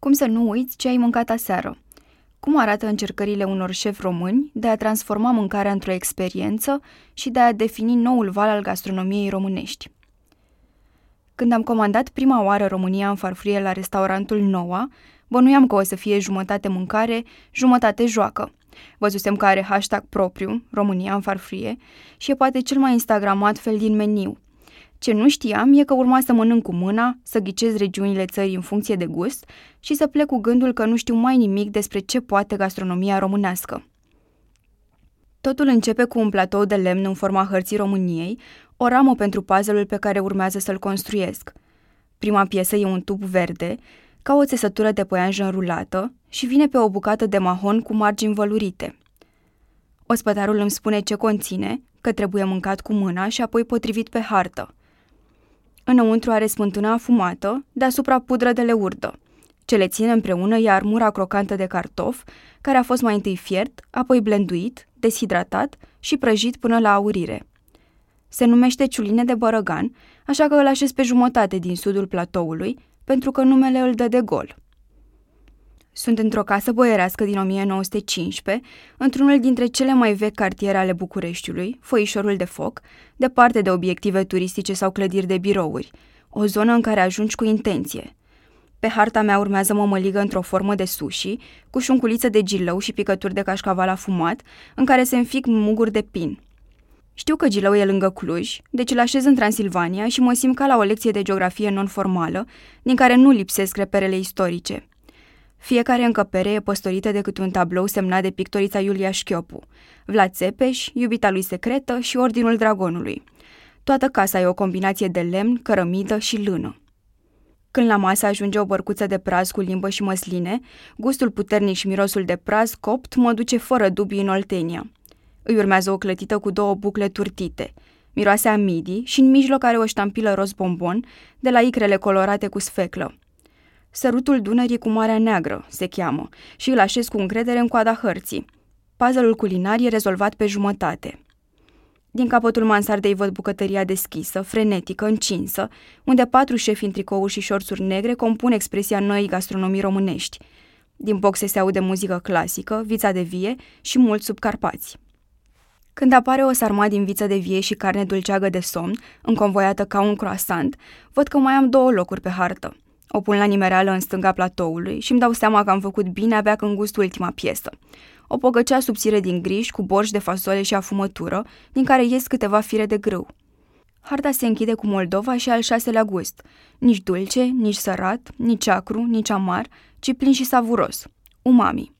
Cum să nu uiți ce ai mâncat aseară? Cum arată încercările unor șefi români de a transforma mâncarea într-o experiență și de a defini noul val al gastronomiei românești? Când am comandat prima oară România în farfurie la restaurantul Noua, bănuiam că o să fie jumătate mâncare, jumătate joacă. Văzusem că are hashtag propriu, România în farfurie, și e poate cel mai instagramat fel din meniu – ce nu știam e că urma să mănânc cu mâna, să ghicez regiunile țării în funcție de gust și să plec cu gândul că nu știu mai nimic despre ce poate gastronomia românească. Totul începe cu un platou de lemn în forma hărții României, o ramă pentru puzzle-ul pe care urmează să-l construiesc. Prima piesă e un tub verde, ca o țesătură de păianjă înrulată și vine pe o bucată de mahon cu margini vălurite. Ospătarul îmi spune ce conține, că trebuie mâncat cu mâna și apoi potrivit pe hartă – Înăuntru are smântâna afumată, deasupra pudră de leurdă. Ce le ține împreună e armura crocantă de cartof, care a fost mai întâi fiert, apoi blenduit, deshidratat și prăjit până la aurire. Se numește ciuline de bărăgan, așa că îl așez pe jumătate din sudul platoului, pentru că numele îl dă de gol. Sunt într-o casă boierească din 1915, într-unul dintre cele mai vechi cartiere ale Bucureștiului, Foișorul de Foc, departe de obiective turistice sau clădiri de birouri, o zonă în care ajungi cu intenție. Pe harta mea urmează mămăligă într-o formă de sushi, cu șunculiță de gilău și picături de cașcaval afumat, în care se înfic muguri de pin. Știu că Gilău e lângă Cluj, deci îl așez în Transilvania și mă simt ca la o lecție de geografie non-formală, din care nu lipsesc reperele istorice – fiecare încăpere e păstorită de câte un tablou semnat de pictorița Iulia Șchiopu, Vlad Țepeș, iubita lui secretă și Ordinul Dragonului. Toată casa e o combinație de lemn, cărămidă și lână. Când la masă ajunge o bărcuță de praz cu limbă și măsline, gustul puternic și mirosul de praz copt mă duce fără dubii în Oltenia. Îi urmează o clătită cu două bucle turtite, miroase a midi și în mijloc are o ștampilă roz bombon de la icrele colorate cu sfeclă. Sărutul Dunării cu Marea Neagră se cheamă și îl așez cu încredere în coada hărții. Puzzle-ul culinar e rezolvat pe jumătate. Din capătul mansardei văd bucătăria deschisă, frenetică, încinsă, unde patru șefi în tricouri și șorțuri negre compun expresia noii gastronomii românești. Din boxe se aude muzică clasică, vița de vie și mulți subcarpați. Când apare o sarma din viță de vie și carne dulceagă de somn, înconvoiată ca un croissant, văd că mai am două locuri pe hartă – o pun la nimereală în stânga platoului și îmi dau seama că am făcut bine abia când gust ultima piesă. O pogăcea subțire din griș cu borș de fasole și afumătură, din care ies câteva fire de grâu. Harta se închide cu Moldova și al șaselea gust. Nici dulce, nici sărat, nici acru, nici amar, ci plin și savuros. Umami.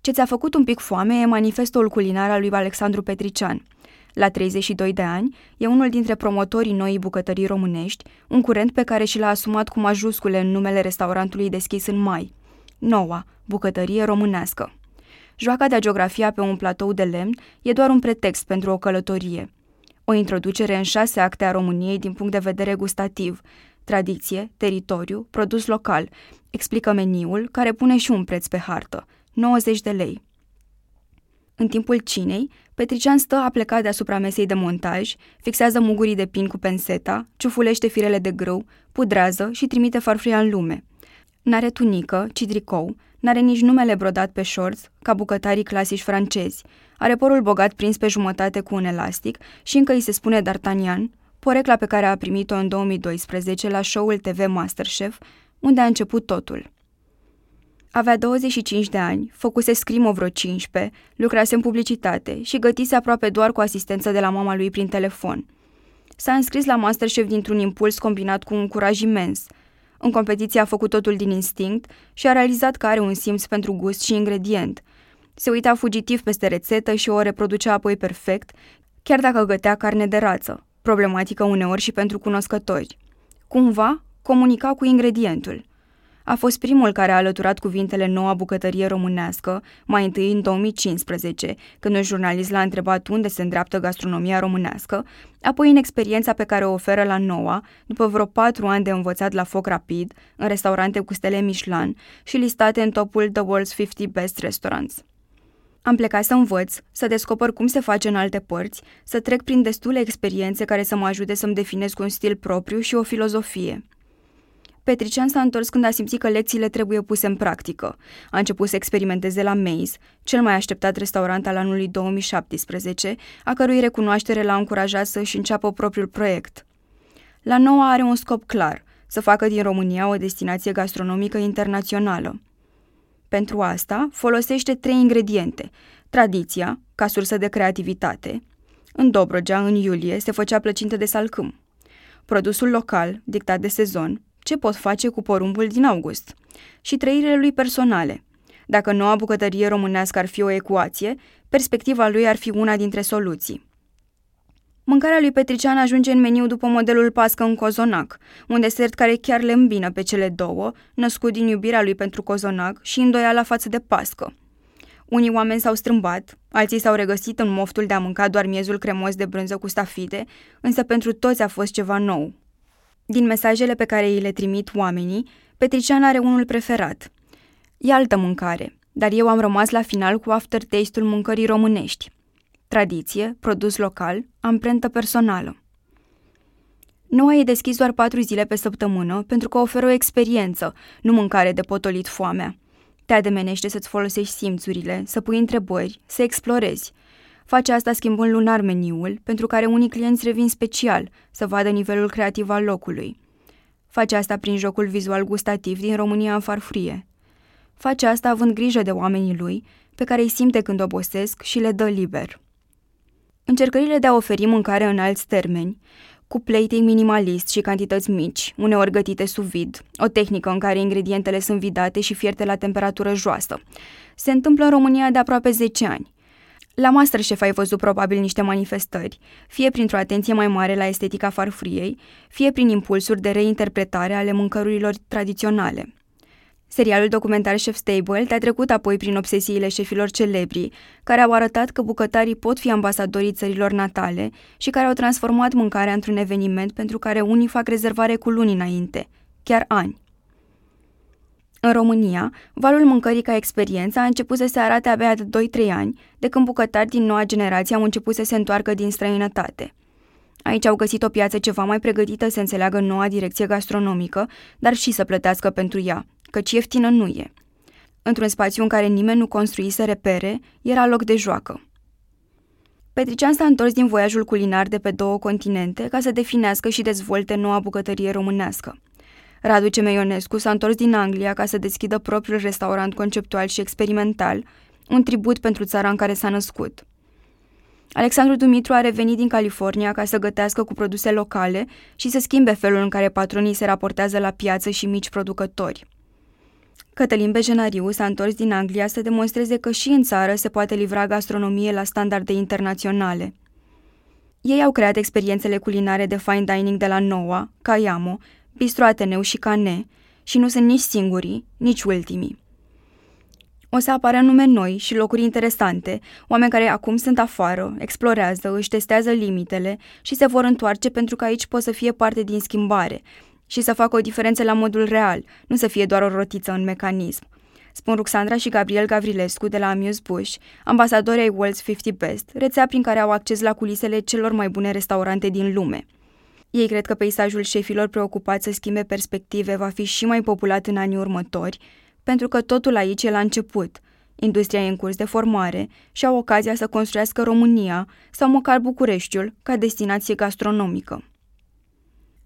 Ce ți-a făcut un pic foame e manifestul culinar al lui Alexandru Petrician – la 32 de ani, e unul dintre promotorii noii bucătării românești, un curent pe care și l-a asumat cu majuscule în numele restaurantului deschis în mai. Noua, bucătărie românească. Joaca de geografia pe un platou de lemn e doar un pretext pentru o călătorie. O introducere în șase acte a României din punct de vedere gustativ, tradiție, teritoriu, produs local, explică meniul, care pune și un preț pe hartă, 90 de lei. În timpul cinei, Petrician stă a plecat deasupra mesei de montaj, fixează mugurii de pin cu penseta, ciufulește firele de grâu, pudrează și trimite farfuria în lume. N-are tunică, ci tricou, n-are nici numele brodat pe shorts, ca bucătarii clasici francezi. Are porul bogat prins pe jumătate cu un elastic și încă îi se spune D'Artagnan, porecla pe care a primit-o în 2012 la show-ul TV Masterchef, unde a început totul. Avea 25 de ani, făcuse scrimo vreo 15, lucrase în publicitate și gătise aproape doar cu asistență de la mama lui prin telefon. S-a înscris la Masterchef dintr-un impuls combinat cu un curaj imens. În competiție a făcut totul din instinct și a realizat că are un simț pentru gust și ingredient. Se uita fugitiv peste rețetă și o reproducea apoi perfect, chiar dacă gătea carne de rață, problematică uneori și pentru cunoscători. Cumva, comunica cu ingredientul – a fost primul care a alăturat cuvintele noua bucătărie românească, mai întâi în 2015, când un jurnalist l-a întrebat unde se îndreaptă gastronomia românească, apoi în experiența pe care o oferă la noua, după vreo patru ani de învățat la foc rapid, în restaurante cu stele Michelin și listate în topul The World's 50 Best Restaurants. Am plecat să învăț, să descoper cum se face în alte părți, să trec prin destule experiențe care să mă ajute să-mi definesc un stil propriu și o filozofie – Petrician s-a întors când a simțit că lecțiile trebuie puse în practică. A început să experimenteze la Maze, cel mai așteptat restaurant al anului 2017, a cărui recunoaștere l-a încurajat să-și înceapă propriul proiect. La noua are un scop clar, să facă din România o destinație gastronomică internațională. Pentru asta folosește trei ingrediente. Tradiția, ca sursă de creativitate. În Dobrogea, în iulie, se făcea plăcintă de salcâm. Produsul local, dictat de sezon, ce pot face cu porumbul din august. Și trăirile lui personale. Dacă noua bucătărie românească ar fi o ecuație, perspectiva lui ar fi una dintre soluții. Mâncarea lui Petrician ajunge în meniu după modelul pască în cozonac, un desert care chiar le îmbină pe cele două, născut din iubirea lui pentru cozonac și îndoiala față de pască. Unii oameni s-au strâmbat, alții s-au regăsit în moftul de a mânca doar miezul cremos de brânză cu stafide, însă pentru toți a fost ceva nou. Din mesajele pe care îi le trimit oamenii, Petrician are unul preferat. E altă mâncare, dar eu am rămas la final cu aftertaste-ul mâncării românești. Tradiție, produs local, amprentă personală. Noua e deschis doar patru zile pe săptămână pentru că oferă o experiență, nu mâncare de potolit foamea. Te ademenește să-ți folosești simțurile, să pui întrebări, să explorezi. Face asta schimbând lunar meniul, pentru care unii clienți revin special, să vadă nivelul creativ al locului. Face asta prin jocul vizual gustativ din România în farfurie. Face asta având grijă de oamenii lui, pe care îi simte când obosesc și le dă liber. Încercările de a oferi mâncare în alți termeni, cu plating minimalist și cantități mici, uneori gătite sub vid, o tehnică în care ingredientele sunt vidate și fierte la temperatură joasă. Se întâmplă în România de aproape 10 ani. La Masterchef ai văzut probabil niște manifestări, fie printr-o atenție mai mare la estetica farfuriei, fie prin impulsuri de reinterpretare ale mâncărurilor tradiționale. Serialul documentar Chef Stable te-a trecut apoi prin obsesiile șefilor celebri, care au arătat că bucătarii pot fi ambasadorii țărilor natale și care au transformat mâncarea într-un eveniment pentru care unii fac rezervare cu luni înainte, chiar ani. În România, valul mâncării ca experiență a început să se arate abia de 2-3 ani, de când bucătari din noua generație au început să se întoarcă din străinătate. Aici au găsit o piață ceva mai pregătită să înțeleagă noua direcție gastronomică, dar și să plătească pentru ea, căci ieftină nu e. Într-un spațiu în care nimeni nu construise repere, era loc de joacă. Petrician s-a întors din voiajul culinar de pe două continente ca să definească și dezvolte noua bucătărie românească. Radu Cemeionescu s-a întors din Anglia ca să deschidă propriul restaurant conceptual și experimental, un tribut pentru țara în care s-a născut. Alexandru Dumitru a revenit din California ca să gătească cu produse locale și să schimbe felul în care patronii se raportează la piață și mici producători. Cătălin Bejenariu s-a întors din Anglia să demonstreze că și în țară se poate livra gastronomie la standarde internaționale. Ei au creat experiențele culinare de fine dining de la Noua, Caiamo, Bistro Ateneu și Cane și nu sunt nici singurii, nici ultimii. O să apară nume noi și locuri interesante, oameni care acum sunt afară, explorează, își testează limitele și se vor întoarce pentru că aici pot să fie parte din schimbare, și să facă o diferență la modul real, nu să fie doar o rotiță în mecanism. Spun Ruxandra și Gabriel Gavrilescu de la Amuse Bush, ambasadori ai World's 50 Best, rețea prin care au acces la culisele celor mai bune restaurante din lume. Ei cred că peisajul șefilor preocupați să schimbe perspective va fi și mai populat în anii următori, pentru că totul aici e la început. Industria e în curs de formare și au ocazia să construiască România sau măcar Bucureștiul ca destinație gastronomică.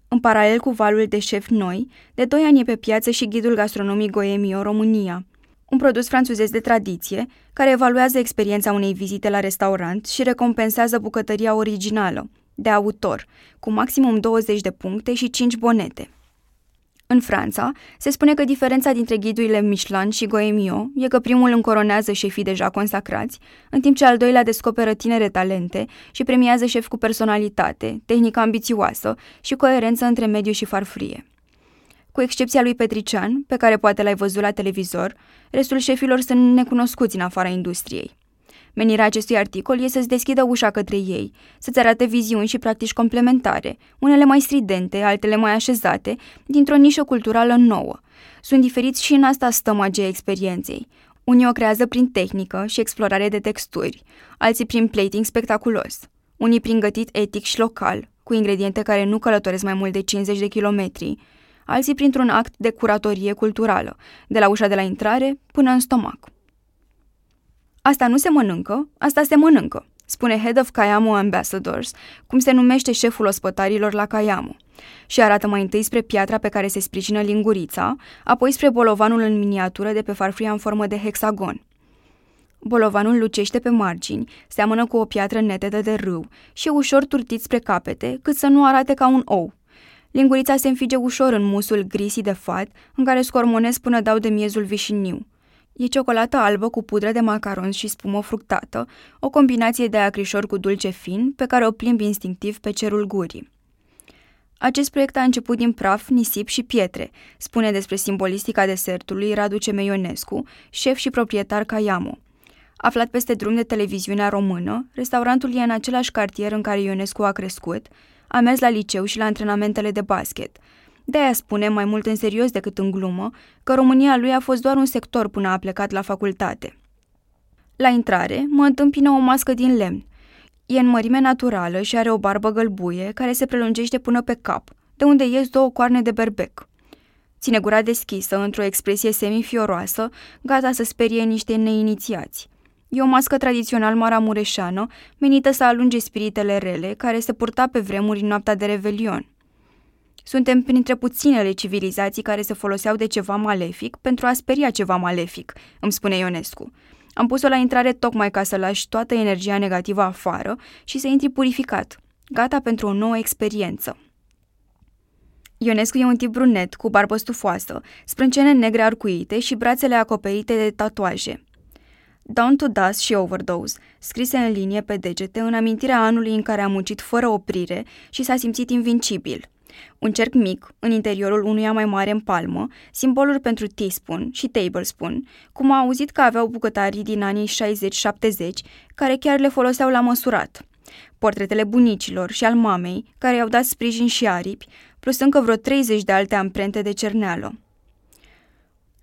În paralel cu valul de șef noi, de doi ani e pe piață și ghidul gastronomic Goemio România, un produs franțuzez de tradiție care evaluează experiența unei vizite la restaurant și recompensează bucătăria originală, de autor, cu maximum 20 de puncte și 5 bonete. În Franța, se spune că diferența dintre ghidurile Michelin și Goemio e că primul încoronează șefii deja consacrați, în timp ce al doilea descoperă tinere talente și premiază șefi cu personalitate, tehnică ambițioasă și coerență între mediu și farfurie. Cu excepția lui Petrician, pe care poate l-ai văzut la televizor, restul șefilor sunt necunoscuți în afara industriei. Menirea acestui articol este să-ți deschidă ușa către ei, să-ți arate viziuni și practici complementare, unele mai stridente, altele mai așezate, dintr-o nișă culturală nouă. Sunt diferiți și în asta stă magia experienței. Unii o creează prin tehnică și explorare de texturi, alții prin plating spectaculos, unii prin gătit etic și local, cu ingrediente care nu călătoresc mai mult de 50 de kilometri, alții printr-un act de curatorie culturală, de la ușa de la intrare până în stomac. Asta nu se mănâncă, asta se mănâncă, spune Head of Kayamo Ambassadors, cum se numește șeful ospătarilor la Kayamo, și arată mai întâi spre piatra pe care se sprijină lingurița, apoi spre bolovanul în miniatură de pe farfuria în formă de hexagon. Bolovanul lucește pe margini, seamănă cu o piatră netetă de râu și e ușor turtit spre capete, cât să nu arate ca un ou. Lingurița se înfige ușor în musul grisi de fat, în care scormonesc până dau de miezul vișiniu. E ciocolată albă cu pudră de macaron și spumă fructată, o combinație de acrișor cu dulce fin, pe care o plimbi instinctiv pe cerul gurii. Acest proiect a început din praf, nisip și pietre, spune despre simbolistica desertului Radu Cemeionescu, șef și proprietar Caiamo. Aflat peste drum de televiziunea română, restaurantul e în același cartier în care Ionescu a crescut, a mers la liceu și la antrenamentele de basket. De aia spune, mai mult în serios decât în glumă, că România lui a fost doar un sector până a plecat la facultate. La intrare, mă întâmpină o mască din lemn. E în mărime naturală și are o barbă gălbuie care se prelungește până pe cap, de unde ies două coarne de berbec. Ține gura deschisă, într-o expresie semifioroasă, gata să sperie niște neinițiați. E o mască tradițional maramureșană, menită să alunge spiritele rele, care se purta pe vremuri în noaptea de revelion. Suntem printre puținele civilizații care se foloseau de ceva malefic pentru a speria ceva malefic, îmi spune Ionescu. Am pus-o la intrare tocmai ca să lași toată energia negativă afară și să intri purificat, gata pentru o nouă experiență. Ionescu e un tip brunet, cu barbă stufoasă, sprâncene negre arcuite și brațele acoperite de tatuaje. Down to Dust și Overdose, scrise în linie pe degete în amintirea anului în care a muncit fără oprire și s-a simțit invincibil. Un cerc mic, în interiorul unuia mai mare în palmă, simboluri pentru teaspoon și tablespoon, cum a auzit că aveau bucătarii din anii 60-70, care chiar le foloseau la măsurat. Portretele bunicilor și al mamei, care i-au dat sprijin și aripi, plus încă vreo 30 de alte amprente de cerneală.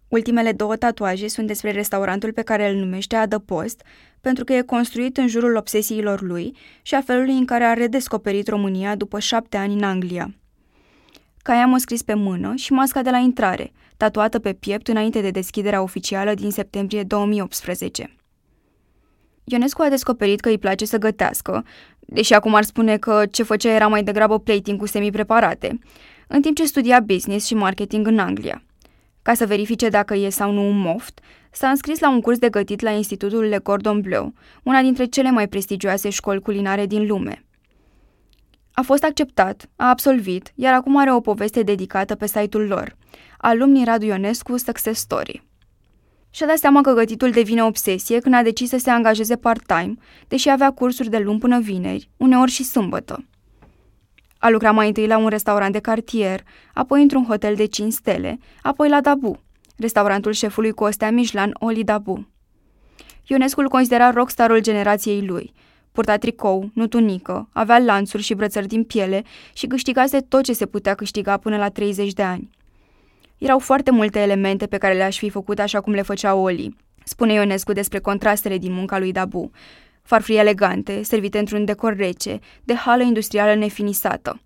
Ultimele două tatuaje sunt despre restaurantul pe care îl numește Adăpost, pentru că e construit în jurul obsesiilor lui și a felului în care a redescoperit România după șapte ani în Anglia. Caia m-a scris pe mână și masca de la intrare, tatuată pe piept înainte de deschiderea oficială din septembrie 2018. Ionescu a descoperit că îi place să gătească, deși acum ar spune că ce făcea era mai degrabă plating cu semi-preparate, în timp ce studia business și marketing în Anglia. Ca să verifice dacă e sau nu un moft, s-a înscris la un curs de gătit la Institutul Le Cordon Bleu, una dintre cele mai prestigioase școli culinare din lume. A fost acceptat, a absolvit, iar acum are o poveste dedicată pe site-ul lor, Alumnii Radu Ionescu Success Story. Și-a dat seama că gătitul devine obsesie când a decis să se angajeze part-time, deși avea cursuri de luni până vineri, uneori și sâmbătă. A lucrat mai întâi la un restaurant de cartier, apoi într-un hotel de 5 stele, apoi la Dabu, restaurantul șefului cu ostea Michelin Oli Dabu. Ionescu îl considera rockstarul generației lui. Purta tricou, nu tunică, avea lanțuri și brățări din piele și câștigase tot ce se putea câștiga până la 30 de ani. Erau foarte multe elemente pe care le-aș fi făcut așa cum le făcea Oli, spune Ionescu despre contrastele din munca lui Dabu, farfurii elegante, servite într-un decor rece, de hală industrială nefinisată.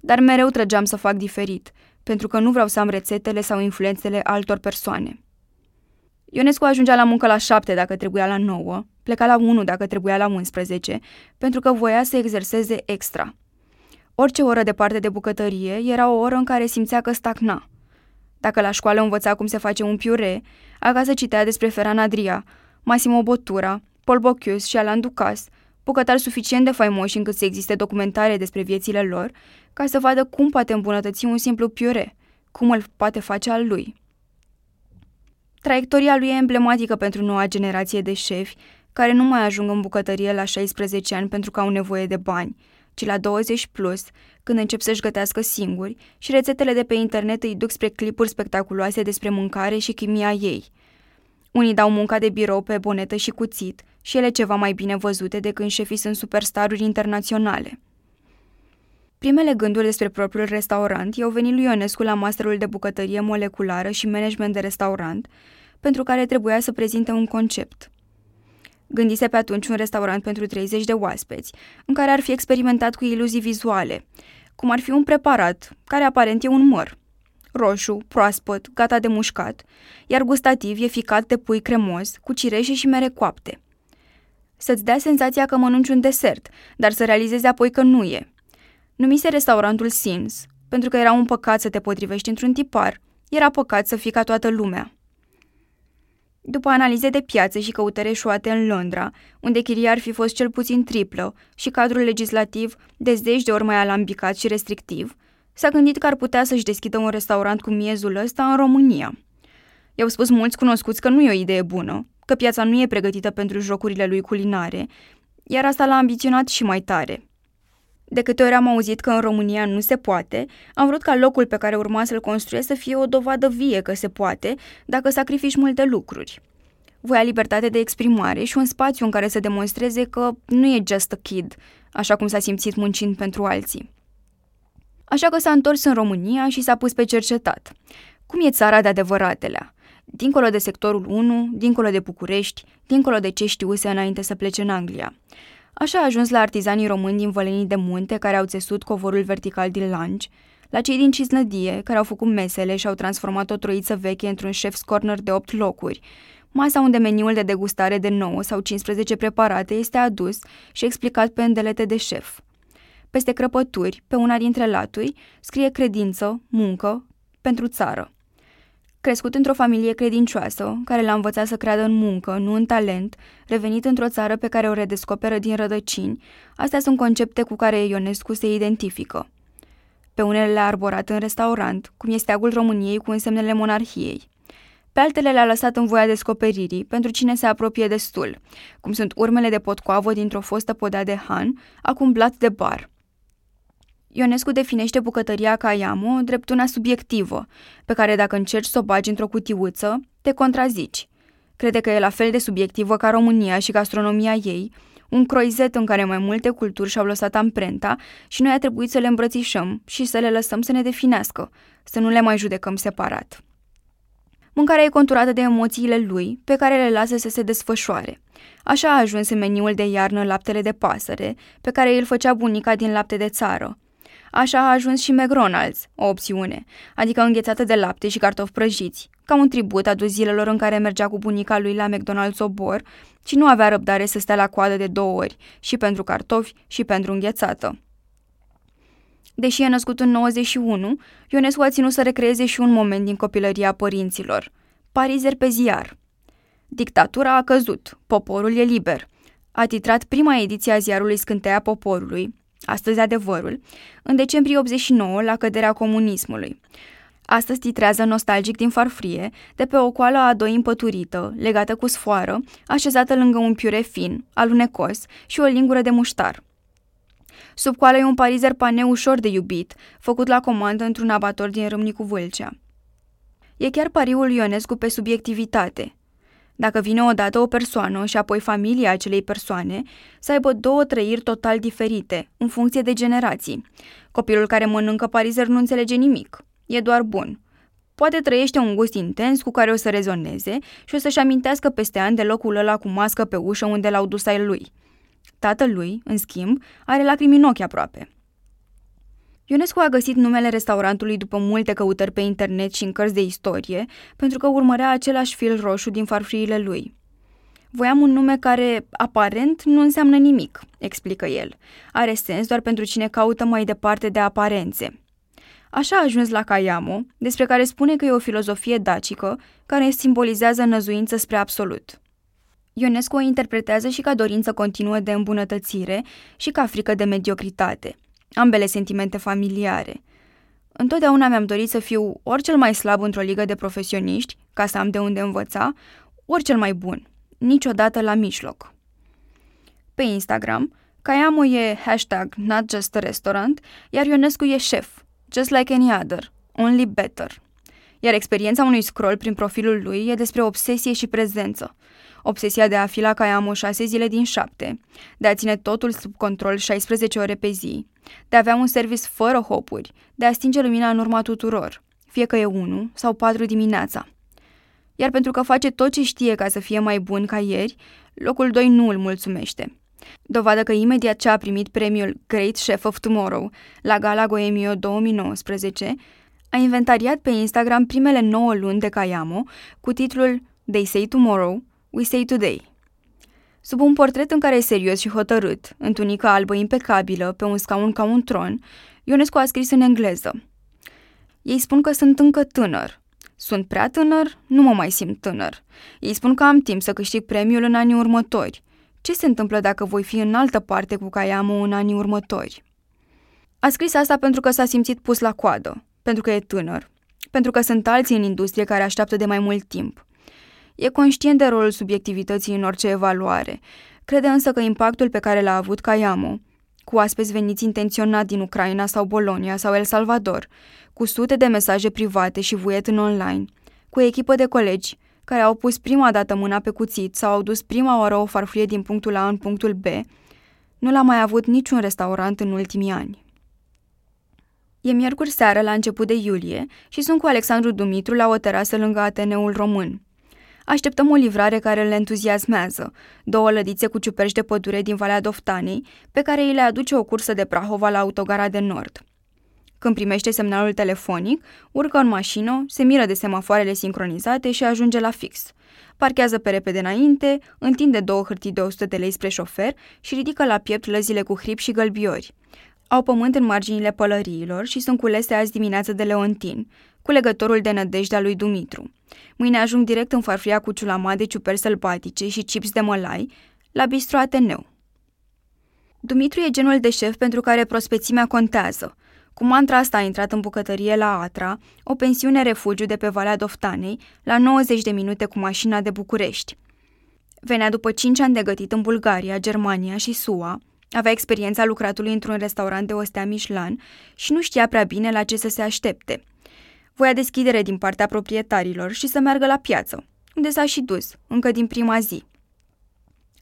Dar mereu trăgeam să fac diferit, pentru că nu vreau să am rețetele sau influențele altor persoane. Ionescu ajungea la muncă la șapte dacă trebuia la nouă, pleca la unu dacă trebuia la 11, pentru că voia să exerseze extra. Orice oră departe de bucătărie era o oră în care simțea că stagna. Dacă la școală învăța cum se face un piure, acasă citea despre Ferran Adria, Massimo Bottura, Paul Bocuse și Alan Ducas, bucătari suficient de faimoși încât să existe documentare despre viețile lor, ca să vadă cum poate îmbunătăți un simplu piure, cum îl poate face al lui. Traiectoria lui e emblematică pentru noua generație de șefi, care nu mai ajung în bucătărie la 16 ani pentru că au nevoie de bani, ci la 20 plus, când încep să-și gătească singuri și rețetele de pe internet îi duc spre clipuri spectaculoase despre mâncare și chimia ei. Unii dau munca de birou pe bonetă și cuțit, și ele ceva mai bine văzute de când șefii sunt superstaruri internaționale. Primele gânduri despre propriul restaurant i-au venit lui Ionescu la masterul de bucătărie moleculară și management de restaurant, pentru care trebuia să prezinte un concept. Gândise pe atunci un restaurant pentru 30 de oaspeți, în care ar fi experimentat cu iluzii vizuale, cum ar fi un preparat, care aparent e un măr. roșu, proaspăt, gata de mușcat, iar gustativ e ficat de pui cremos, cu cireșe și mere coapte. Să-ți dea senzația că mănânci un desert, dar să realizezi apoi că nu e. Numise restaurantul Sins, pentru că era un păcat să te potrivești într-un tipar, era păcat să fii ca toată lumea. După analize de piață și căutări eșuate în Londra, unde chiria ar fi fost cel puțin triplă și cadrul legislativ de zeci de ori mai alambicat și restrictiv, s-a gândit că ar putea să-și deschidă un restaurant cu miezul ăsta în România. I-au spus mulți cunoscuți că nu e o idee bună, că piața nu e pregătită pentru jocurile lui culinare, iar asta l-a ambiționat și mai tare. De câte ori am auzit că în România nu se poate, am vrut ca locul pe care urma să-l construiesc să fie o dovadă vie că se poate, dacă sacrifici multe lucruri. Voia libertate de exprimare și un spațiu în care să demonstreze că nu e just a kid, așa cum s-a simțit muncind pentru alții. Așa că s-a întors în România și s-a pus pe cercetat. Cum e țara de adevăratelea? Dincolo de sectorul 1, dincolo de București, dincolo de ce știuse înainte să plece în Anglia. Așa a ajuns la artizanii români din Vălenii de Munte, care au țesut covorul vertical din Langi, la cei din Cisnădie, care au făcut mesele și au transformat o troiță veche într-un chef's corner de 8 locuri, masa unde meniul de degustare de 9 sau 15 preparate este adus și explicat pe îndelete de șef. Peste crăpături, pe una dintre laturi, scrie credință, muncă, pentru țară. Crescut într-o familie credincioasă, care l-a învățat să creadă în muncă, nu în talent, revenit într-o țară pe care o redescoperă din rădăcini, astea sunt concepte cu care Ionescu se identifică. Pe unele le-a arborat în restaurant, cum este agul României cu însemnele monarhiei. Pe altele le-a lăsat în voia descoperirii, pentru cine se apropie destul, cum sunt urmele de potcoavă dintr-o fostă podea de han, acum blat de bar – Ionescu definește bucătăria ca iamo drept una subiectivă, pe care dacă încerci să o bagi într-o cutiuță, te contrazici. Crede că e la fel de subiectivă ca România și gastronomia ei, un croizet în care mai multe culturi și-au lăsat amprenta și noi a trebuit să le îmbrățișăm și să le lăsăm să ne definească, să nu le mai judecăm separat. Mâncarea e conturată de emoțiile lui, pe care le lasă să se desfășoare. Așa a ajuns în meniul de iarnă laptele de pasăre, pe care îl făcea bunica din lapte de țară, Așa a ajuns și McDonald's, o opțiune, adică înghețată de lapte și cartofi prăjiți, ca un tribut adus zilelor în care mergea cu bunica lui la McDonald's Obor și nu avea răbdare să stea la coadă de două ori, și pentru cartofi și pentru înghețată. Deși e născut în 91, Ionescu a ținut să recreeze și un moment din copilăria părinților. Parizer pe ziar. Dictatura a căzut, poporul e liber. A titrat prima ediție a ziarului Scânteia Poporului, astăzi adevărul, în decembrie 89, la căderea comunismului. Astăzi titrează nostalgic din farfrie, de pe o coală a doi împăturită, legată cu sfoară, așezată lângă un piure fin, alunecos și o lingură de muștar. Sub coală e un parizer paneu ușor de iubit, făcut la comandă într-un abator din Râmnicu Vâlcea. E chiar pariul Ionescu pe subiectivitate – dacă vine odată o persoană și apoi familia acelei persoane, să aibă două trăiri total diferite, în funcție de generații. Copilul care mănâncă parizer nu înțelege nimic. E doar bun. Poate trăiește un gust intens cu care o să rezoneze și o să-și amintească peste ani de locul ăla cu mască pe ușă unde l-au dus ai lui. Tatălui, în schimb, are lacrimi în ochi aproape. Ionescu a găsit numele restaurantului după multe căutări pe internet și în cărți de istorie, pentru că urmărea același fil roșu din farfuriile lui. Voiam un nume care, aparent, nu înseamnă nimic, explică el. Are sens doar pentru cine caută mai departe de aparențe. Așa a ajuns la Kayamo, despre care spune că e o filozofie dacică care simbolizează năzuință spre absolut. Ionescu o interpretează și ca dorință continuă de îmbunătățire și ca frică de mediocritate – ambele sentimente familiare. Întotdeauna mi-am dorit să fiu ori cel mai slab într-o ligă de profesioniști, ca să am de unde învăța, ori cel mai bun, niciodată la mijloc. Pe Instagram, Kayamo e hashtag not just a restaurant, iar Ionescu e șef, just like any other, only better. Iar experiența unui scroll prin profilul lui e despre obsesie și prezență, obsesia de a fi la Caiamoș șase zile din șapte, de a ține totul sub control 16 ore pe zi, de a avea un service fără hopuri, de a stinge lumina în urma tuturor, fie că e 1 sau 4 dimineața. Iar pentru că face tot ce știe ca să fie mai bun ca ieri, locul 2 nu îl mulțumește. Dovadă că imediat ce a primit premiul Great Chef of Tomorrow la Gala Goemio 2019, a inventariat pe Instagram primele 9 luni de Kayamo cu titlul They say tomorrow, we say today. Sub un portret în care e serios și hotărât, în tunică albă impecabilă, pe un scaun ca un tron, Ionescu a scris în engleză. Ei spun că sunt încă tânăr. Sunt prea tânăr? Nu mă mai simt tânăr. Ei spun că am timp să câștig premiul în anii următori. Ce se întâmplă dacă voi fi în altă parte cu Kayamo în anii următori? A scris asta pentru că s-a simțit pus la coadă, pentru că e tânăr, pentru că sunt alții în industrie care așteaptă de mai mult timp. E conștient de rolul subiectivității în orice evaluare. Crede însă că impactul pe care l-a avut Kayamo, cu aspeți veniți intenționat din Ucraina sau Bolonia sau El Salvador, cu sute de mesaje private și vuiet în online, cu o echipă de colegi care au pus prima dată mâna pe cuțit sau au dus prima oară o farfurie din punctul A în punctul B, nu l-a mai avut niciun restaurant în ultimii ani. E miercuri seară la început de iulie și sunt cu Alexandru Dumitru la o terasă lângă Ateneul Român. Așteptăm o livrare care îl entuziasmează, două lădițe cu ciuperci de pădure din Valea Doftanei, pe care îi le aduce o cursă de Prahova la autogara de nord. Când primește semnalul telefonic, urcă în mașină, se miră de semafoarele sincronizate și ajunge la fix. Parchează pe repede înainte, întinde două hârtii de 100 de lei spre șofer și ridică la piept lăzile cu hrip și gălbiori. Au pământ în marginile pălăriilor și sunt culese azi dimineață de Leontin, cu legătorul de nădejde lui Dumitru. Mâine ajung direct în farfuria cu ciulama de ciuperci sălbatice și chips de mălai, la bistro Ateneu. Dumitru e genul de șef pentru care prospețimea contează. Cu mantra asta a intrat în bucătărie la Atra, o pensiune refugiu de pe Valea Doftanei, la 90 de minute cu mașina de București. Venea după 5 ani de gătit în Bulgaria, Germania și SUA, avea experiența lucratului într-un restaurant de ostea Michelin și nu știa prea bine la ce să se aștepte. Voia deschidere din partea proprietarilor și să meargă la piață, unde s-a și dus, încă din prima zi.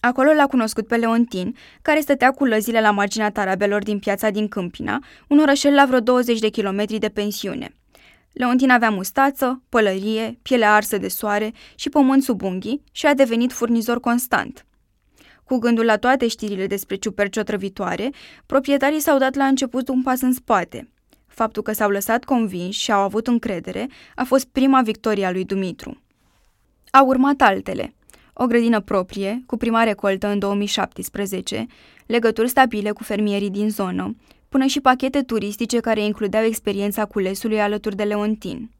Acolo l-a cunoscut pe Leontin, care stătea cu lăzile la marginea tarabelor din piața din Câmpina, un orășel la vreo 20 de kilometri de pensiune. Leontin avea mustață, pălărie, piele arsă de soare și pământ sub unghii și a devenit furnizor constant – cu gândul la toate știrile despre ciuperci otrăvitoare, proprietarii s-au dat la început un pas în spate. Faptul că s-au lăsat convinși și au avut încredere a fost prima victorie a lui Dumitru. Au urmat altele. O grădină proprie, cu prima recoltă în 2017, legături stabile cu fermierii din zonă, până și pachete turistice care includeau experiența culesului alături de Leontin.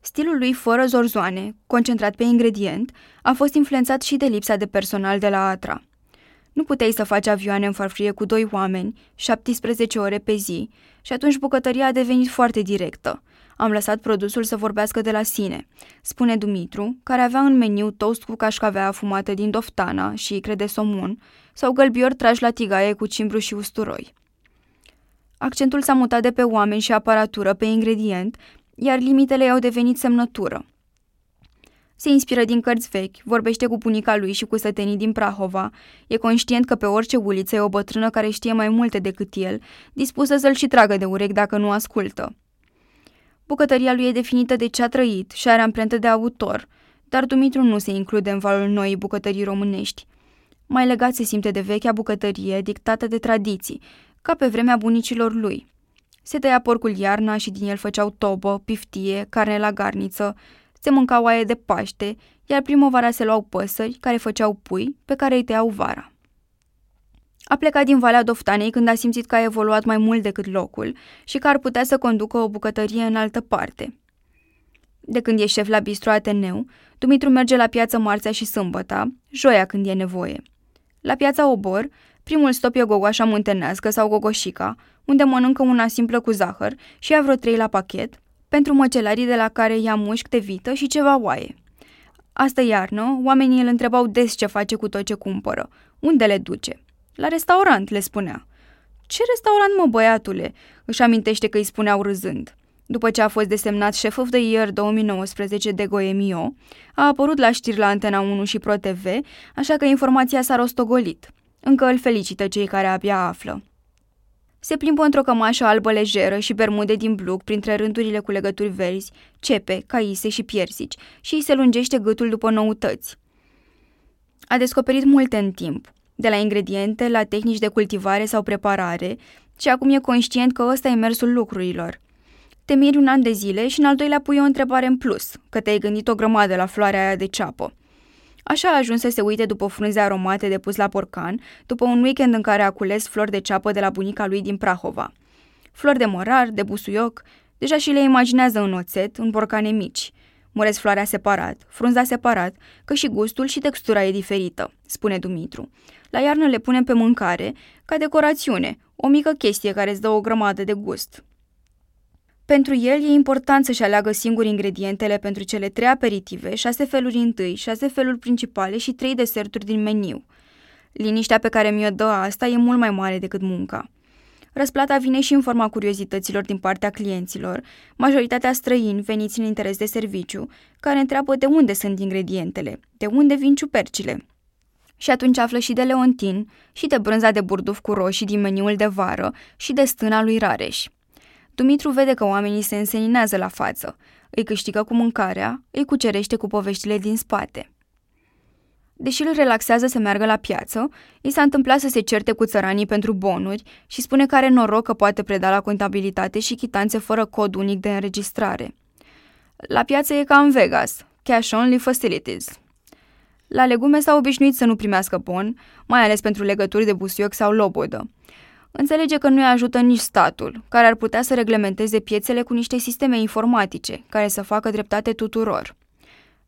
Stilul lui fără zorzoane, concentrat pe ingredient, a fost influențat și de lipsa de personal de la Atra. Nu puteai să faci avioane în farfurie cu doi oameni, 17 ore pe zi, și atunci bucătăria a devenit foarte directă. Am lăsat produsul să vorbească de la sine, spune Dumitru, care avea în meniu toast cu cașcavea afumată din doftana și crede somun, sau gălbiori trași la tigaie cu cimbru și usturoi. Accentul s-a mutat de pe oameni și aparatură pe ingredient iar limitele i-au devenit semnătură. Se inspiră din cărți vechi, vorbește cu bunica lui și cu sătenii din Prahova, e conștient că pe orice uliță e o bătrână care știe mai multe decât el, dispusă să-l și tragă de urechi dacă nu ascultă. Bucătăria lui e definită de ce a trăit și are amprentă de autor, dar Dumitru nu se include în valul noii bucătării românești. Mai legat se simte de vechea bucătărie dictată de tradiții, ca pe vremea bunicilor lui – se tăia porcul iarna și din el făceau tobă, piftie, carne la garniță, se mânca oaie de paște, iar primăvara se luau păsări care făceau pui pe care îi tăiau vara. A plecat din Valea Doftanei când a simțit că a evoluat mai mult decât locul și că ar putea să conducă o bucătărie în altă parte. De când e șef la bistro Ateneu, Dumitru merge la piață marțea și sâmbăta, joia când e nevoie. La piața Obor, primul stop e gogoașa muntenească sau gogoșica, unde mănâncă una simplă cu zahăr și ia vreo trei la pachet, pentru măcelarii de la care ia mușc de vită și ceva oaie. Asta iarnă, oamenii îl întrebau des ce face cu tot ce cumpără, unde le duce. La restaurant, le spunea. Ce restaurant, mă, băiatule?" își amintește că îi spuneau râzând. După ce a fost desemnat Chef of the Year 2019 de Goemio, a apărut la știri la Antena 1 și Pro TV, așa că informația s-a rostogolit. Încă îl felicită cei care abia află. Se plimbă într-o cămașă albă lejeră și bermude din bluc printre rândurile cu legături verzi, cepe, caise și piersici și îi se lungește gâtul după noutăți. A descoperit multe în timp, de la ingrediente la tehnici de cultivare sau preparare, și acum e conștient că ăsta e mersul lucrurilor. Te miri un an de zile și în al doilea pui o întrebare în plus, că te-ai gândit o grămadă la floarea aia de ceapă. Așa a ajuns să se uite după frunze aromate de pus la porcan, după un weekend în care a cules flori de ceapă de la bunica lui din Prahova. Flori de morar, de busuioc, deja și le imaginează în oțet, în borcane mici. Murez floarea separat, frunza separat, că și gustul și textura e diferită, spune Dumitru. La iarnă le punem pe mâncare, ca decorațiune, o mică chestie care îți dă o grămadă de gust. Pentru el e important să-și aleagă singur ingredientele pentru cele trei aperitive, șase feluri întâi, șase feluri principale și trei deserturi din meniu. Liniștea pe care mi-o dă asta e mult mai mare decât munca. Răsplata vine și în forma curiozităților din partea clienților, majoritatea străini veniți în interes de serviciu, care întreabă de unde sunt ingredientele, de unde vin ciupercile. Și atunci află și de Leontin, și de brânza de burduf cu roșii din meniul de vară, și de stâna lui Rareș. Dumitru vede că oamenii se înseninează la față, îi câștigă cu mâncarea, îi cucerește cu poveștile din spate. Deși îl relaxează să meargă la piață, i s-a întâmplat să se certe cu țăranii pentru bonuri și spune că are noroc că poate preda la contabilitate și chitanțe fără cod unic de înregistrare. La piață e ca în Vegas, cash only facilities. La legume s-a obișnuit să nu primească bon, mai ales pentru legături de busuioc sau lobodă. Înțelege că nu-i ajută nici statul, care ar putea să reglementeze piețele cu niște sisteme informatice, care să facă dreptate tuturor.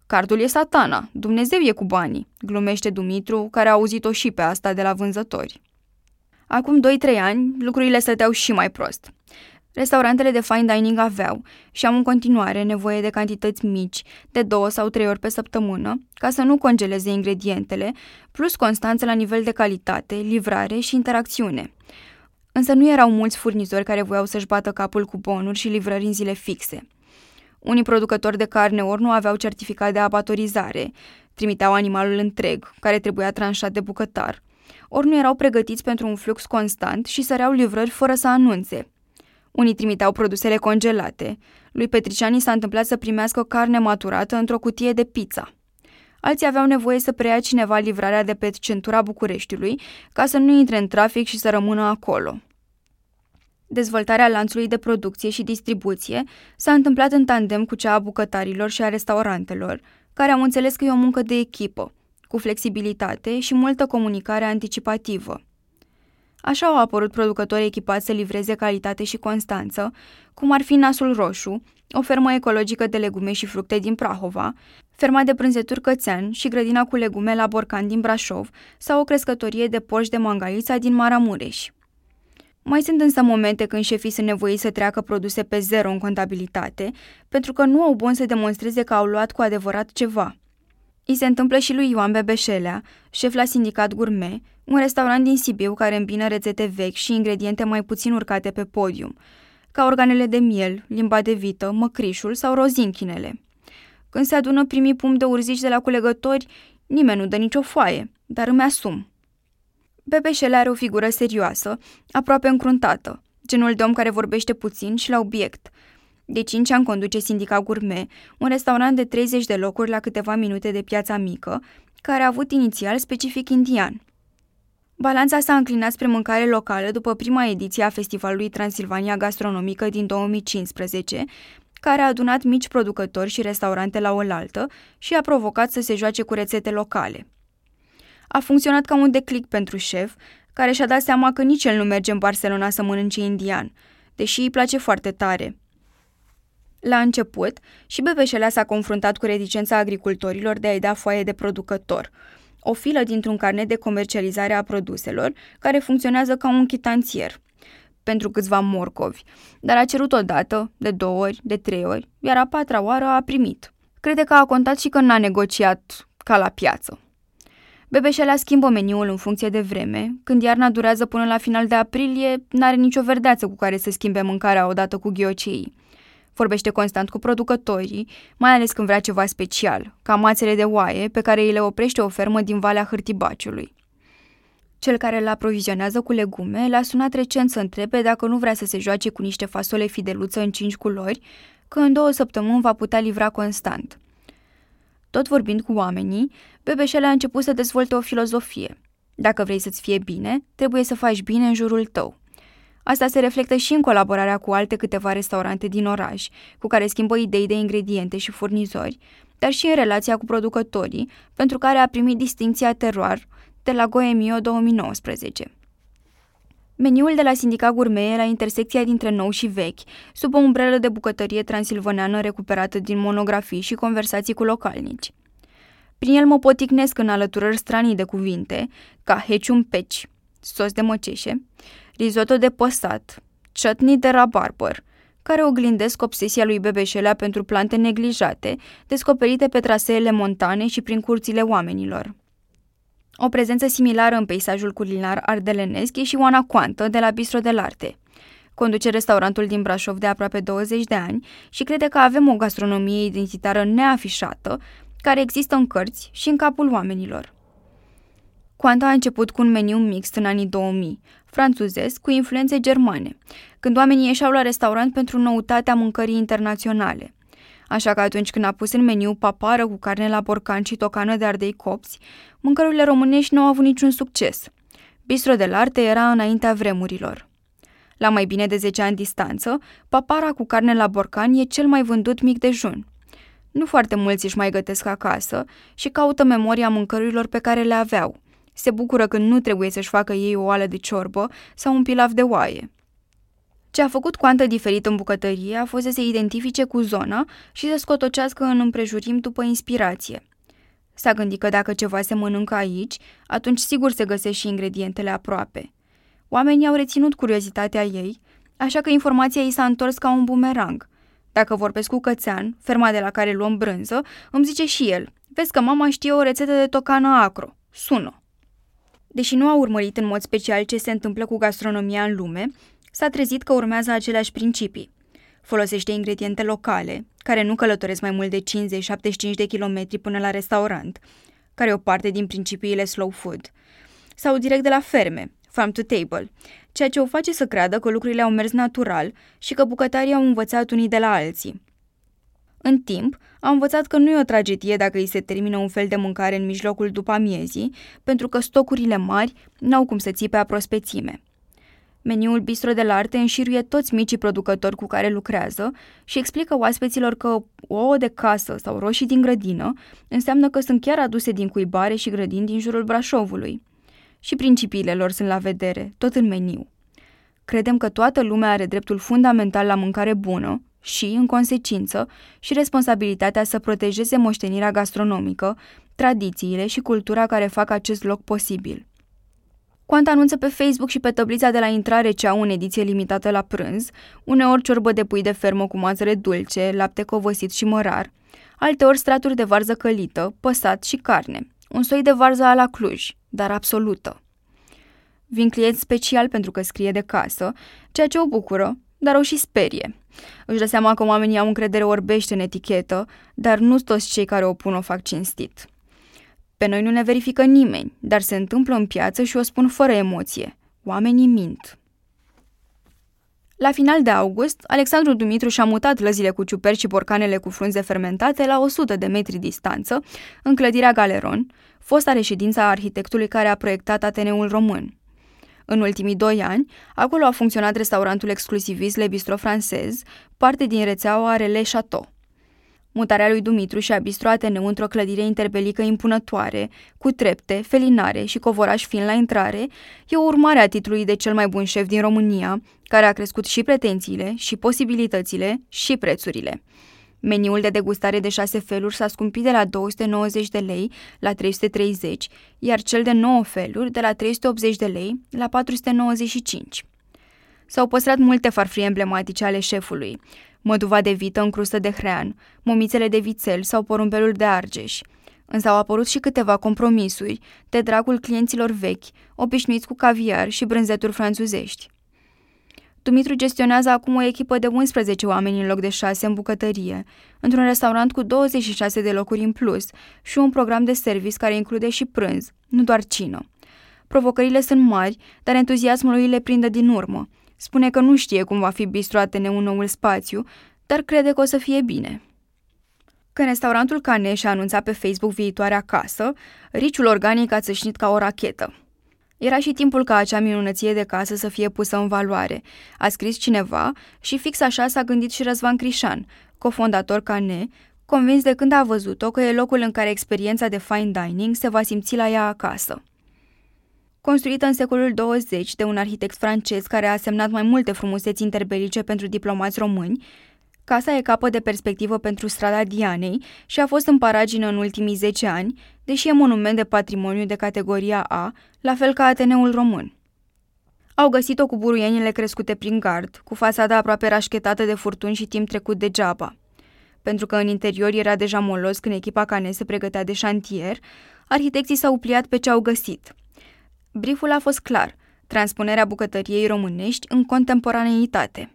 Cardul e satana, Dumnezeu e cu banii, glumește Dumitru, care a auzit-o și pe asta de la vânzători. Acum 2-3 ani, lucrurile stăteau și mai prost. Restaurantele de fine dining aveau și am în continuare nevoie de cantități mici, de două sau trei ori pe săptămână, ca să nu congeleze ingredientele, plus constanță la nivel de calitate, livrare și interacțiune. Însă nu erau mulți furnizori care voiau să-și bată capul cu bonuri și livrări în zile fixe. Unii producători de carne ori nu aveau certificat de abatorizare, trimiteau animalul întreg, care trebuia tranșat de bucătar, ori nu erau pregătiți pentru un flux constant și săreau livrări fără să anunțe. Unii trimiteau produsele congelate. Lui Petriciani s-a întâmplat să primească carne maturată într-o cutie de pizza. Alții aveau nevoie să preia cineva livrarea de pe centura Bucureștiului ca să nu intre în trafic și să rămână acolo. Dezvoltarea lanțului de producție și distribuție s-a întâmplat în tandem cu cea a bucătarilor și a restaurantelor, care au înțeles că e o muncă de echipă, cu flexibilitate și multă comunicare anticipativă. Așa au apărut producători echipați să livreze calitate și constanță, cum ar fi Nasul Roșu, o fermă ecologică de legume și fructe din Prahova, ferma de prânzeturi Cățean și grădina cu legume la Borcan din Brașov sau o crescătorie de porci de mangaița din Maramureș. Mai sunt însă momente când șefii sunt nevoiți să treacă produse pe zero în contabilitate, pentru că nu au bun să demonstreze că au luat cu adevărat ceva. I se întâmplă și lui Ioan Bebeșelea, șef la Sindicat Gourmet, un restaurant din Sibiu care îmbină rețete vechi și ingrediente mai puțin urcate pe podium, ca organele de miel, limba de vită, măcrișul sau rozinchinele. Când se adună primii pum de urzici de la culegători, nimeni nu dă nicio foaie, dar îmi asum. Bebeșele are o figură serioasă, aproape încruntată, genul de om care vorbește puțin și la obiect. De cinci ani conduce Sindica Gourmet, un restaurant de 30 de locuri la câteva minute de piața mică, care a avut inițial specific indian. Balanța s-a înclinat spre mâncare locală după prima ediție a Festivalului Transilvania Gastronomică din 2015, care a adunat mici producători și restaurante la oaltă și a provocat să se joace cu rețete locale. A funcționat ca un declic pentru șef, care și-a dat seama că nici el nu merge în Barcelona să mănânce indian, deși îi place foarte tare. La început, și Bebeșelea s-a confruntat cu reticența agricultorilor de a-i da foaie de producător, o filă dintr-un carnet de comercializare a produselor, care funcționează ca un chitanțier pentru câțiva morcovi, dar a cerut o dată, de două ori, de trei ori, iar a patra oară a primit. Crede că a contat și că n-a negociat ca la piață. Bebeșelea schimbă meniul în funcție de vreme. Când iarna durează până la final de aprilie, n-are nicio verdeață cu care să schimbe mâncarea odată cu ghiocei. Vorbește constant cu producătorii, mai ales când vrea ceva special, ca mațele de oaie pe care îi le oprește o fermă din Valea Hârtibaciului. Cel care îl aprovizionează cu legume l-a sunat recent să întrebe dacă nu vrea să se joace cu niște fasole fideluță în cinci culori, că în două săptămâni va putea livra constant. Tot vorbind cu oamenii, Bebeșele a început să dezvolte o filozofie. Dacă vrei să-ți fie bine, trebuie să faci bine în jurul tău. Asta se reflectă și în colaborarea cu alte câteva restaurante din oraș, cu care schimbă idei de ingrediente și furnizori, dar și în relația cu producătorii, pentru care a primit distinția Terroir de la Goemio 2019. Meniul de la Sindicat Gourmet era intersecția dintre nou și vechi, sub o umbrelă de bucătărie transilvaneană recuperată din monografii și conversații cu localnici. Prin el mă poticnesc în alăturări stranii de cuvinte, ca hecium peci, sos de măceșe, risotto de păsat, chutney de rabarber, care oglindesc obsesia lui Bebeșelea pentru plante neglijate, descoperite pe traseele montane și prin curțile oamenilor. O prezență similară în peisajul culinar ardelenesc e și Oana Coantă, de la Bistro de Larte. Conduce restaurantul din Brașov de aproape 20 de ani și crede că avem o gastronomie identitară neafișată, care există în cărți și în capul oamenilor. Coanta a început cu un meniu mixt în anii 2000, franțuzesc cu influențe germane, când oamenii ieșeau la restaurant pentru noutatea mâncării internaționale. Așa că atunci când a pus în meniu papară cu carne la borcan și tocană de ardei copți, mâncărurile românești nu au avut niciun succes. Bistro de larte era înaintea vremurilor. La mai bine de 10 ani distanță, papara cu carne la borcan e cel mai vândut mic dejun. Nu foarte mulți își mai gătesc acasă și caută memoria mâncărurilor pe care le aveau. Se bucură când nu trebuie să-și facă ei o oală de ciorbă sau un pilaf de oaie. Ce a făcut Coantă diferit în bucătărie a fost să se identifice cu zona și să scotocească în împrejurim după inspirație. S-a gândit că dacă ceva se mănâncă aici, atunci sigur se găsesc și ingredientele aproape. Oamenii au reținut curiozitatea ei, așa că informația ei s-a întors ca un bumerang. Dacă vorbesc cu Cățean, ferma de la care luăm brânză, îmi zice și el, vezi că mama știe o rețetă de tocană acro. Sună. Deși nu a urmărit în mod special ce se întâmplă cu gastronomia în lume, s-a trezit că urmează aceleași principii. Folosește ingrediente locale, care nu călătoresc mai mult de 50-75 de kilometri până la restaurant, care e o parte din principiile slow food, sau direct de la ferme, farm to table, ceea ce o face să creadă că lucrurile au mers natural și că bucătarii au învățat unii de la alții. În timp, am învățat că nu e o tragedie dacă îi se termină un fel de mâncare în mijlocul după amiezii, pentru că stocurile mari n-au cum să țipe a prospețime. Meniul Bistro de la Arte înșiruie toți micii producători cu care lucrează și explică oaspeților că ouă de casă sau roșii din grădină înseamnă că sunt chiar aduse din cuibare și grădini din jurul Brașovului. Și principiile lor sunt la vedere, tot în meniu. Credem că toată lumea are dreptul fundamental la mâncare bună și, în consecință, și responsabilitatea să protejeze moștenirea gastronomică, tradițiile și cultura care fac acest loc posibil. Quant anunță pe Facebook și pe tablița de la intrare ceau în ediție limitată la prânz, uneori ciorbă de pui de fermă cu mazăre dulce, lapte covăsit și mărar, alteori straturi de varză călită, păsat și carne, un soi de varză la Cluj, dar absolută. Vin clienți special pentru că scrie de casă, ceea ce o bucură, dar o și sperie. Își dă seama că oamenii au încredere orbește în etichetă, dar nu toți cei care o pun o fac cinstit. Pe noi nu ne verifică nimeni, dar se întâmplă în piață și o spun fără emoție. Oamenii mint. La final de august, Alexandru Dumitru și-a mutat lăzile cu ciuperci și borcanele cu frunze fermentate la 100 de metri distanță, în clădirea Galeron, fosta reședință a arhitectului care a proiectat Ateneul Român. În ultimii doi ani, acolo a funcționat restaurantul exclusivist Le Bistro Francez, parte din rețeaua Rele Chateau. Mutarea lui Dumitru și a Bistro Ateneu într-o clădire interbelică impunătoare, cu trepte, felinare și covoraș fin la intrare, e o urmare a titlului de cel mai bun șef din România, care a crescut și pretențiile, și posibilitățile, și prețurile. Meniul de degustare de șase feluri s-a scumpit de la 290 de lei la 330, iar cel de 9 feluri de la 380 de lei la 495. S-au păstrat multe farfurii emblematice ale șefului, măduva de vită în crustă de hrean, momițele de vițel sau porumbelul de argeș. Însă au apărut și câteva compromisuri, de dragul clienților vechi, obișnuiți cu caviar și brânzeturi franțuzești. Dumitru gestionează acum o echipă de 11 oameni în loc de 6 în bucătărie, într-un restaurant cu 26 de locuri în plus și un program de service care include și prânz, nu doar cină. Provocările sunt mari, dar entuziasmul lui le prinde din urmă. Spune că nu știe cum va fi bistro Ateneu în noul spațiu, dar crede că o să fie bine. Când restaurantul Caneș și-a anunțat pe Facebook viitoarea casă, riciul organic a țâșnit ca o rachetă. Era și timpul ca acea minunăție de casă să fie pusă în valoare, a scris cineva și fix așa s-a gândit și Răzvan Crișan, cofondator Cane, convins de când a văzut-o că e locul în care experiența de fine dining se va simți la ea acasă. Construită în secolul 20 de un arhitect francez care a semnat mai multe frumuseți interbelice pentru diplomați români, casa e capă de perspectivă pentru strada Dianei și a fost în paragină în ultimii 10 ani, deși e monument de patrimoniu de categoria A, la fel ca Ateneul Român. Au găsit-o cu buruienile crescute prin gard, cu fasada aproape rașchetată de furtuni și timp trecut degeaba. Pentru că în interior era deja molos când echipa Cane se pregătea de șantier, arhitecții s-au pliat pe ce au găsit. Brieful a fost clar, transpunerea bucătăriei românești în contemporaneitate.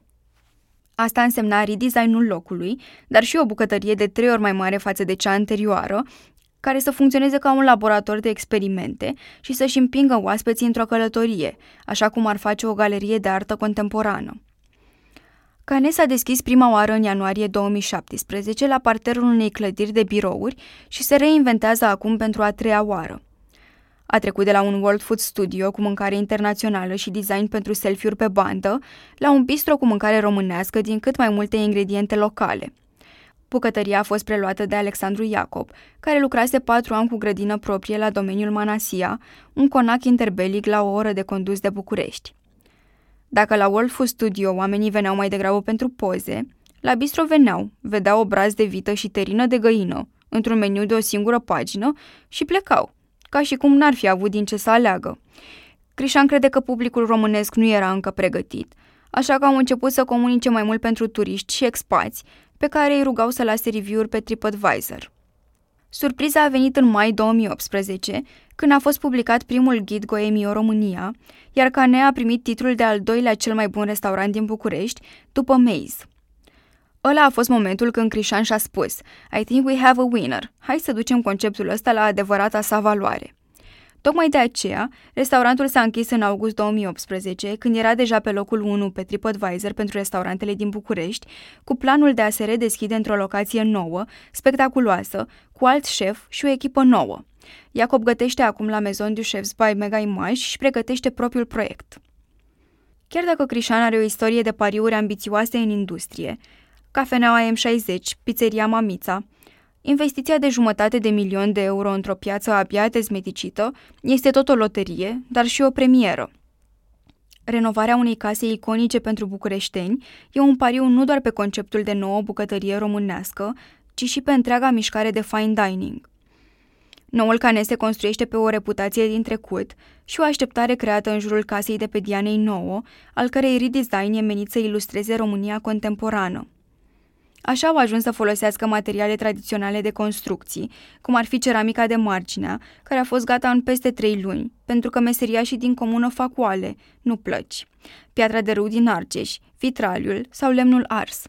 Asta însemna redesignul locului, dar și o bucătărie de trei ori mai mare față de cea anterioară, care să funcționeze ca un laborator de experimente și să-și împingă oaspeții într-o călătorie, așa cum ar face o galerie de artă contemporană. Canes a deschis prima oară în ianuarie 2017 la parterul unei clădiri de birouri și se reinventează acum pentru a treia oară. A trecut de la un World Food Studio cu mâncare internațională și design pentru selfie-uri pe bandă, la un bistro cu mâncare românească din cât mai multe ingrediente locale. Bucătăria a fost preluată de Alexandru Iacob, care lucrase patru ani cu grădină proprie la domeniul Manasia, un conac interbelic la o oră de condus de București. Dacă la World Food Studio oamenii veneau mai degrabă pentru poze, la bistro veneau, vedeau obraz de vită și terină de găină, într-un meniu de o singură pagină și plecau, ca și cum n-ar fi avut din ce să aleagă. Crișan crede că publicul românesc nu era încă pregătit, așa că au început să comunice mai mult pentru turiști și expați, pe care îi rugau să lase review-uri pe TripAdvisor. Surpriza a venit în mai 2018, când a fost publicat primul ghid Goemio România, iar Canea a primit titlul de al doilea cel mai bun restaurant din București, după Maze. Ăla a fost momentul când Crișan și-a spus I think we have a winner. Hai să ducem conceptul ăsta la adevărata sa valoare. Tocmai de aceea, restaurantul s-a închis în august 2018, când era deja pe locul 1 pe TripAdvisor pentru restaurantele din București, cu planul de a se redeschide într-o locație nouă, spectaculoasă, cu alt șef și o echipă nouă. Iacob gătește acum la Maison du Chefs by Mega Image și pregătește propriul proiect. Chiar dacă Crișan are o istorie de pariuri ambițioase în industrie, cafeneaua M60, pizzeria Mamița, investiția de jumătate de milion de euro într-o piață abia dezmeticită este tot o loterie, dar și o premieră. Renovarea unei case iconice pentru bucureșteni e un pariu nu doar pe conceptul de nouă bucătărie românească, ci și pe întreaga mișcare de fine dining – Noul cane se construiește pe o reputație din trecut și o așteptare creată în jurul casei de pe Dianei nouă, al cărei redesign e menit să ilustreze România contemporană. Așa au ajuns să folosească materiale tradiționale de construcții, cum ar fi ceramica de marginea, care a fost gata în peste trei luni, pentru că meseriașii din comună fac oale, nu plăci, piatra de râu din Argeș, vitraliul sau lemnul ars.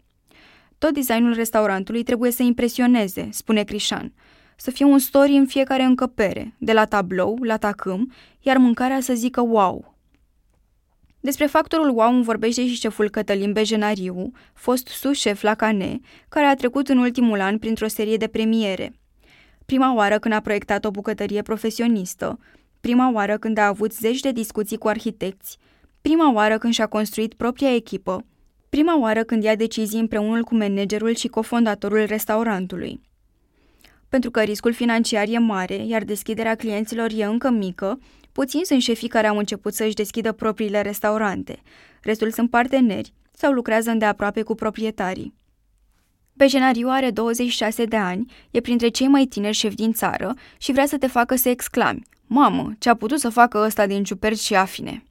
Tot designul restaurantului trebuie să impresioneze, spune Crișan, să fie un story în fiecare încăpere, de la tablou la tacâm, iar mâncarea să zică wow. Despre factorul wow îmi vorbește și șeful Cătălin Bejenariu, fost sus-șef la Cane, care a trecut în ultimul an printr-o serie de premiere. Prima oară când a proiectat o bucătărie profesionistă, prima oară când a avut zeci de discuții cu arhitecți, prima oară când și-a construit propria echipă, prima oară când ia decizii împreună cu managerul și cofondatorul restaurantului pentru că riscul financiar e mare, iar deschiderea clienților e încă mică, puțini sunt șefii care au început să-și deschidă propriile restaurante. Restul sunt parteneri sau lucrează îndeaproape cu proprietarii. Bejenariu are 26 de ani, e printre cei mai tineri șefi din țară și vrea să te facă să exclami Mamă, ce a putut să facă ăsta din ciuperci și afine?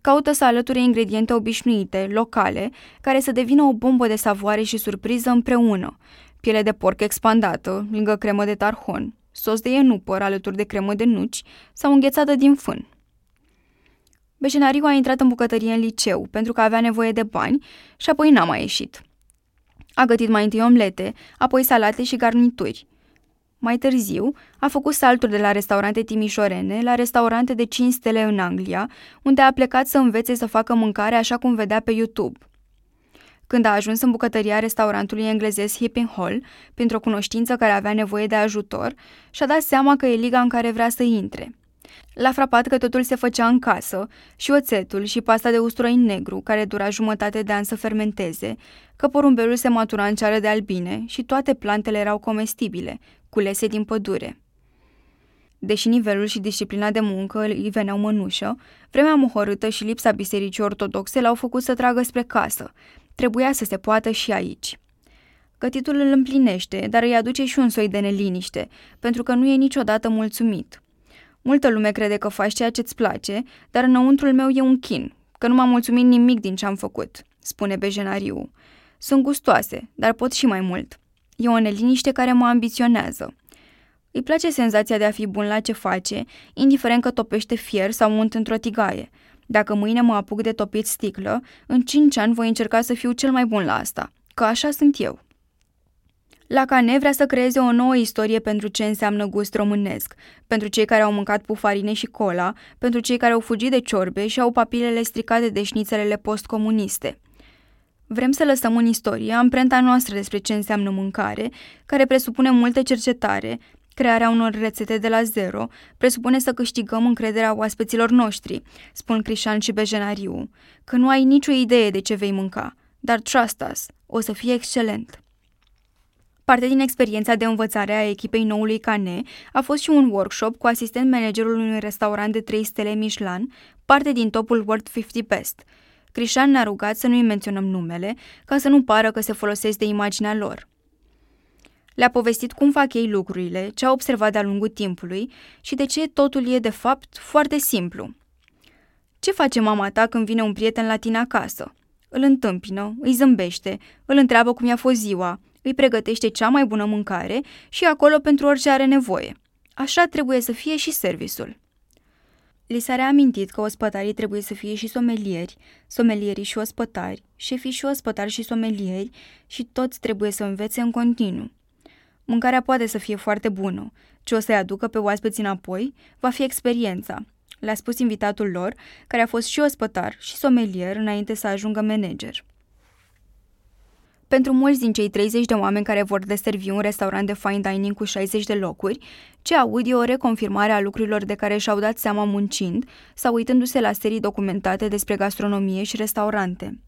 Caută să alăture ingrediente obișnuite, locale, care să devină o bombă de savoare și surpriză împreună, piele de porc expandată, lângă cremă de tarhon, sos de ienupăr alături de cremă de nuci sau înghețată din fân. Beșenariu a intrat în bucătărie în liceu pentru că avea nevoie de bani și apoi n-a mai ieșit. A gătit mai întâi omlete, apoi salate și garnituri. Mai târziu, a făcut saltul de la restaurante timișorene la restaurante de 5 stele în Anglia, unde a plecat să învețe să facă mâncare așa cum vedea pe YouTube – când a ajuns în bucătăria restaurantului englezesc Hipping Hall, printr-o cunoștință care avea nevoie de ajutor, și-a dat seama că e liga în care vrea să intre. L-a frapat că totul se făcea în casă și oțetul și pasta de usturoi negru, care dura jumătate de an să fermenteze, că porumbelul se matura în ceară de albine și toate plantele erau comestibile, culese din pădure. Deși nivelul și disciplina de muncă îi veneau mănușă, vremea mohorâtă și lipsa bisericii ortodoxe l-au făcut să tragă spre casă. Trebuia să se poată și aici. Cătitul îl împlinește, dar îi aduce și un soi de neliniște, pentru că nu e niciodată mulțumit. Multă lume crede că faci ceea ce-ți place, dar înăuntrul meu e un chin, că nu m-a mulțumit nimic din ce am făcut, spune Bejenariu. Sunt gustoase, dar pot și mai mult. E o neliniște care mă ambiționează. Îi place senzația de a fi bun la ce face, indiferent că topește fier sau unt într-o tigaie. Dacă mâine mă apuc de topit sticlă, în cinci ani voi încerca să fiu cel mai bun la asta, că așa sunt eu. Lacane vrea să creeze o nouă istorie pentru ce înseamnă gust românesc, pentru cei care au mâncat pufarine și cola, pentru cei care au fugit de ciorbe și au papilele stricate de șnițelele postcomuniste. Vrem să lăsăm în istorie amprenta noastră despre ce înseamnă mâncare, care presupune multe cercetare, crearea unor rețete de la zero, presupune să câștigăm încrederea oaspeților noștri, spun Crișan și Bejenariu, că nu ai nicio idee de ce vei mânca, dar trust us, o să fie excelent. Parte din experiența de învățare a echipei noului Cane a fost și un workshop cu asistent managerul unui restaurant de 3 stele Michelin, parte din topul World 50 Best. Crișan ne-a rugat să nu-i menționăm numele, ca să nu pară că se folosesc de imaginea lor. Le-a povestit cum fac ei lucrurile, ce a observat de-a lungul timpului și de ce totul e, de fapt, foarte simplu. Ce face mama ta când vine un prieten la tine acasă? Îl întâmpină, îi zâmbește, îl întreabă cum i-a fost ziua, îi pregătește cea mai bună mâncare și acolo pentru orice are nevoie. Așa trebuie să fie și serviciul. Li s-a reamintit că ospătarii trebuie să fie și somelieri, somelierii și ospătari, șefii și ospătari și somelieri și toți trebuie să învețe în continuu. Mâncarea poate să fie foarte bună. Ce o să-i aducă pe oaspeți înapoi va fi experiența, le-a spus invitatul lor, care a fost și ospătar și somelier înainte să ajungă manager. Pentru mulți din cei 30 de oameni care vor deservi un restaurant de fine dining cu 60 de locuri, ce aud e o reconfirmare a lucrurilor de care și-au dat seama muncind sau uitându-se la serii documentate despre gastronomie și restaurante.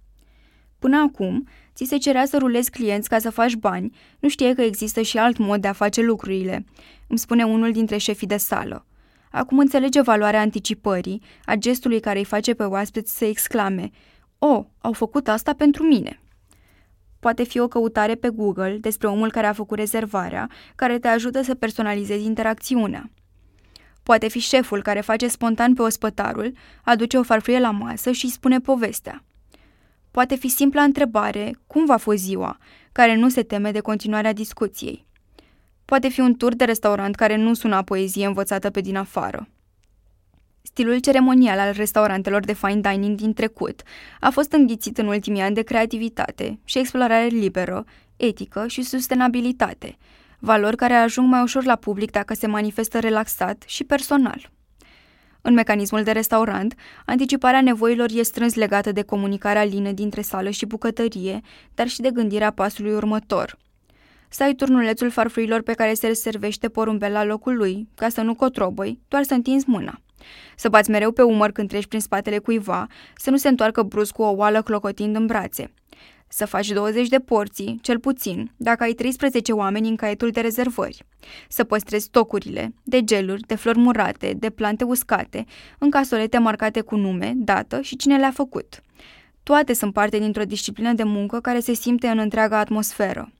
Până acum, ți se cerea să rulezi clienți ca să faci bani, nu știe că există și alt mod de a face lucrurile, îmi spune unul dintre șefii de sală. Acum înțelege valoarea anticipării, a gestului care îi face pe oaspeți să exclame O, oh, au făcut asta pentru mine!" Poate fi o căutare pe Google despre omul care a făcut rezervarea, care te ajută să personalizezi interacțiunea. Poate fi șeful care face spontan pe ospătarul, aduce o farfurie la masă și îi spune povestea. Poate fi simpla întrebare, cum va fost ziua, care nu se teme de continuarea discuției. Poate fi un tur de restaurant care nu sună poezie învățată pe din afară. Stilul ceremonial al restaurantelor de fine dining din trecut a fost înghițit în ultimii ani de creativitate și explorare liberă, etică și sustenabilitate, valori care ajung mai ușor la public dacă se manifestă relaxat și personal. În mecanismul de restaurant, anticiparea nevoilor e strâns legată de comunicarea lină dintre sală și bucătărie, dar și de gândirea pasului următor. Să ai turnulețul farfurilor pe care se servește porumbel la locul lui, ca să nu cotrobăi, doar să întinzi mâna. Să bați mereu pe umăr când treci prin spatele cuiva, să nu se întoarcă brusc cu o oală clocotind în brațe. Să faci 20 de porții, cel puțin, dacă ai 13 oameni în caietul de rezervări. Să păstrezi stocurile, de geluri, de flori murate, de plante uscate, în casolete marcate cu nume, dată și cine le-a făcut. Toate sunt parte dintr-o disciplină de muncă care se simte în întreaga atmosferă.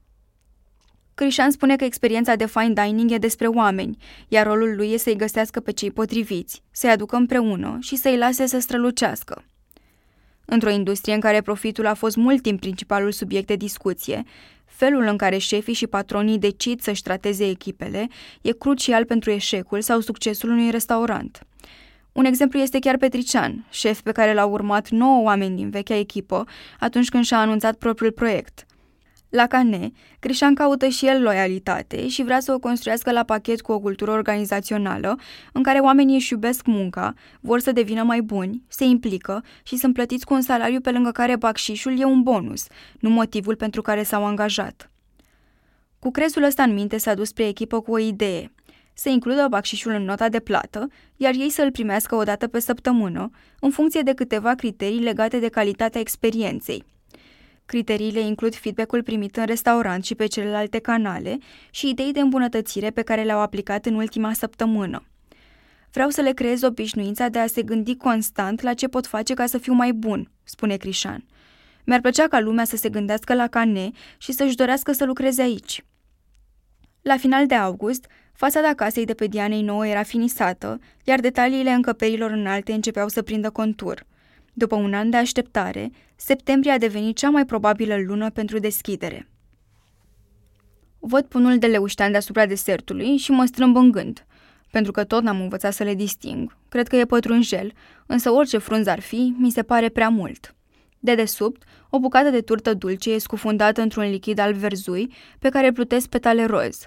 Crișan spune că experiența de fine dining e despre oameni, iar rolul lui e să-i găsească pe cei potriviți, să-i aducă împreună și să-i lase să strălucească. Într-o industrie în care profitul a fost mult timp principalul subiect de discuție, felul în care șefii și patronii decid să-și trateze echipele e crucial pentru eșecul sau succesul unui restaurant. Un exemplu este chiar Petrician, șef pe care l-au urmat 9 oameni din vechea echipă atunci când și-a anunțat propriul proiect. La Cane, Crișan caută și el loialitate și vrea să o construiască la pachet cu o cultură organizațională în care oamenii își iubesc munca, vor să devină mai buni, se implică și sunt plătiți cu un salariu pe lângă care bacșișul e un bonus, nu motivul pentru care s-au angajat. Cu crezul ăsta în minte s-a dus spre echipă cu o idee, să includă bacșișul în nota de plată, iar ei să îl primească o dată pe săptămână, în funcție de câteva criterii legate de calitatea experienței. Criteriile includ feedback-ul primit în restaurant și pe celelalte canale și idei de îmbunătățire pe care le-au aplicat în ultima săptămână. Vreau să le creez obișnuința de a se gândi constant la ce pot face ca să fiu mai bun, spune Crișan. Mi-ar plăcea ca lumea să se gândească la cane și să-și dorească să lucreze aici. La final de august, fațada casei de pe Dianei nouă era finisată, iar detaliile încăperilor înalte începeau să prindă contur. După un an de așteptare, septembrie a devenit cea mai probabilă lună pentru deschidere. Văd punul de leuștean deasupra desertului și mă strâmb în gând, pentru că tot n-am învățat să le disting. Cred că e pătrunjel, însă orice frunză ar fi, mi se pare prea mult. De desubt, o bucată de turtă dulce e scufundată într-un lichid al verzui pe care plutesc petale roz.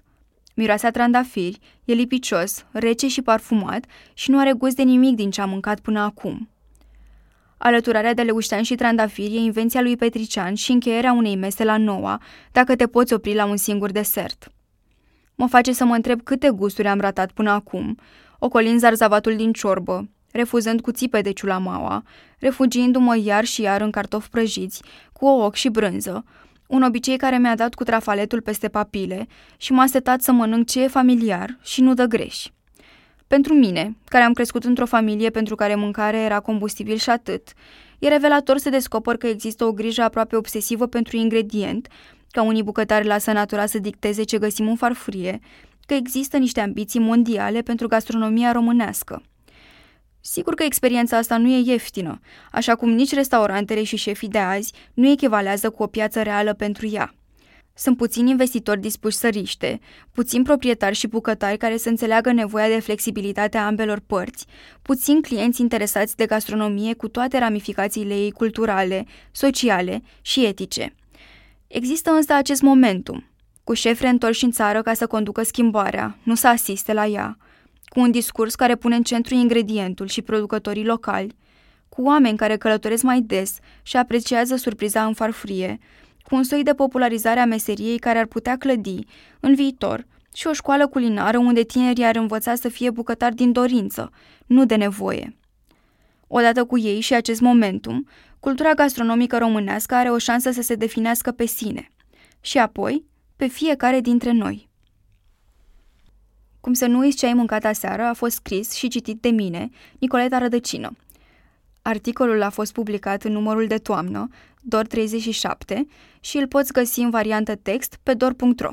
Miroase a trandafiri, e lipicios, rece și parfumat și nu are gust de nimic din ce am mâncat până acum. Alăturarea de leuștean și trandafiri e invenția lui Petrician și încheierea unei mese la noua, dacă te poți opri la un singur desert. Mă face să mă întreb câte gusturi am ratat până acum, ocolind zarzavatul din ciorbă, refuzând cu țipe de ciulamaua, refugiindu-mă iar și iar în cartofi prăjiți, cu ochi și brânză, un obicei care mi-a dat cu trafaletul peste papile și m-a setat să mănânc ce e familiar și nu dă greș. Pentru mine, care am crescut într-o familie pentru care mâncarea era combustibil și atât, e revelator să descoper că există o grijă aproape obsesivă pentru ingredient, ca unii bucătari lasă natura să dicteze ce găsim în farfurie, că există niște ambiții mondiale pentru gastronomia românească. Sigur că experiența asta nu e ieftină, așa cum nici restaurantele și șefii de azi nu echivalează cu o piață reală pentru ea. Sunt puțini investitori dispuși să riște, puțini proprietari și bucătari care să înțeleagă nevoia de flexibilitate a ambelor părți, puțini clienți interesați de gastronomie cu toate ramificațiile ei culturale, sociale și etice. Există însă acest momentum, cu șefi reîntorși în țară ca să conducă schimbarea, nu să asiste la ea, cu un discurs care pune în centru ingredientul și producătorii locali, cu oameni care călătoresc mai des și apreciază surpriza în farfurie, cu un soi de popularizare a meseriei care ar putea clădi, în viitor, și o școală culinară unde tinerii ar învăța să fie bucătari din dorință, nu de nevoie. Odată cu ei și acest momentum, cultura gastronomică românească are o șansă să se definească pe sine și apoi pe fiecare dintre noi. Cum să nu uiți ce ai mâncat aseară a fost scris și citit de mine, Nicoleta Rădăcină. Articolul a fost publicat în numărul de toamnă, DOR 37, și îl poți găsi în variantă text pe dor.ro.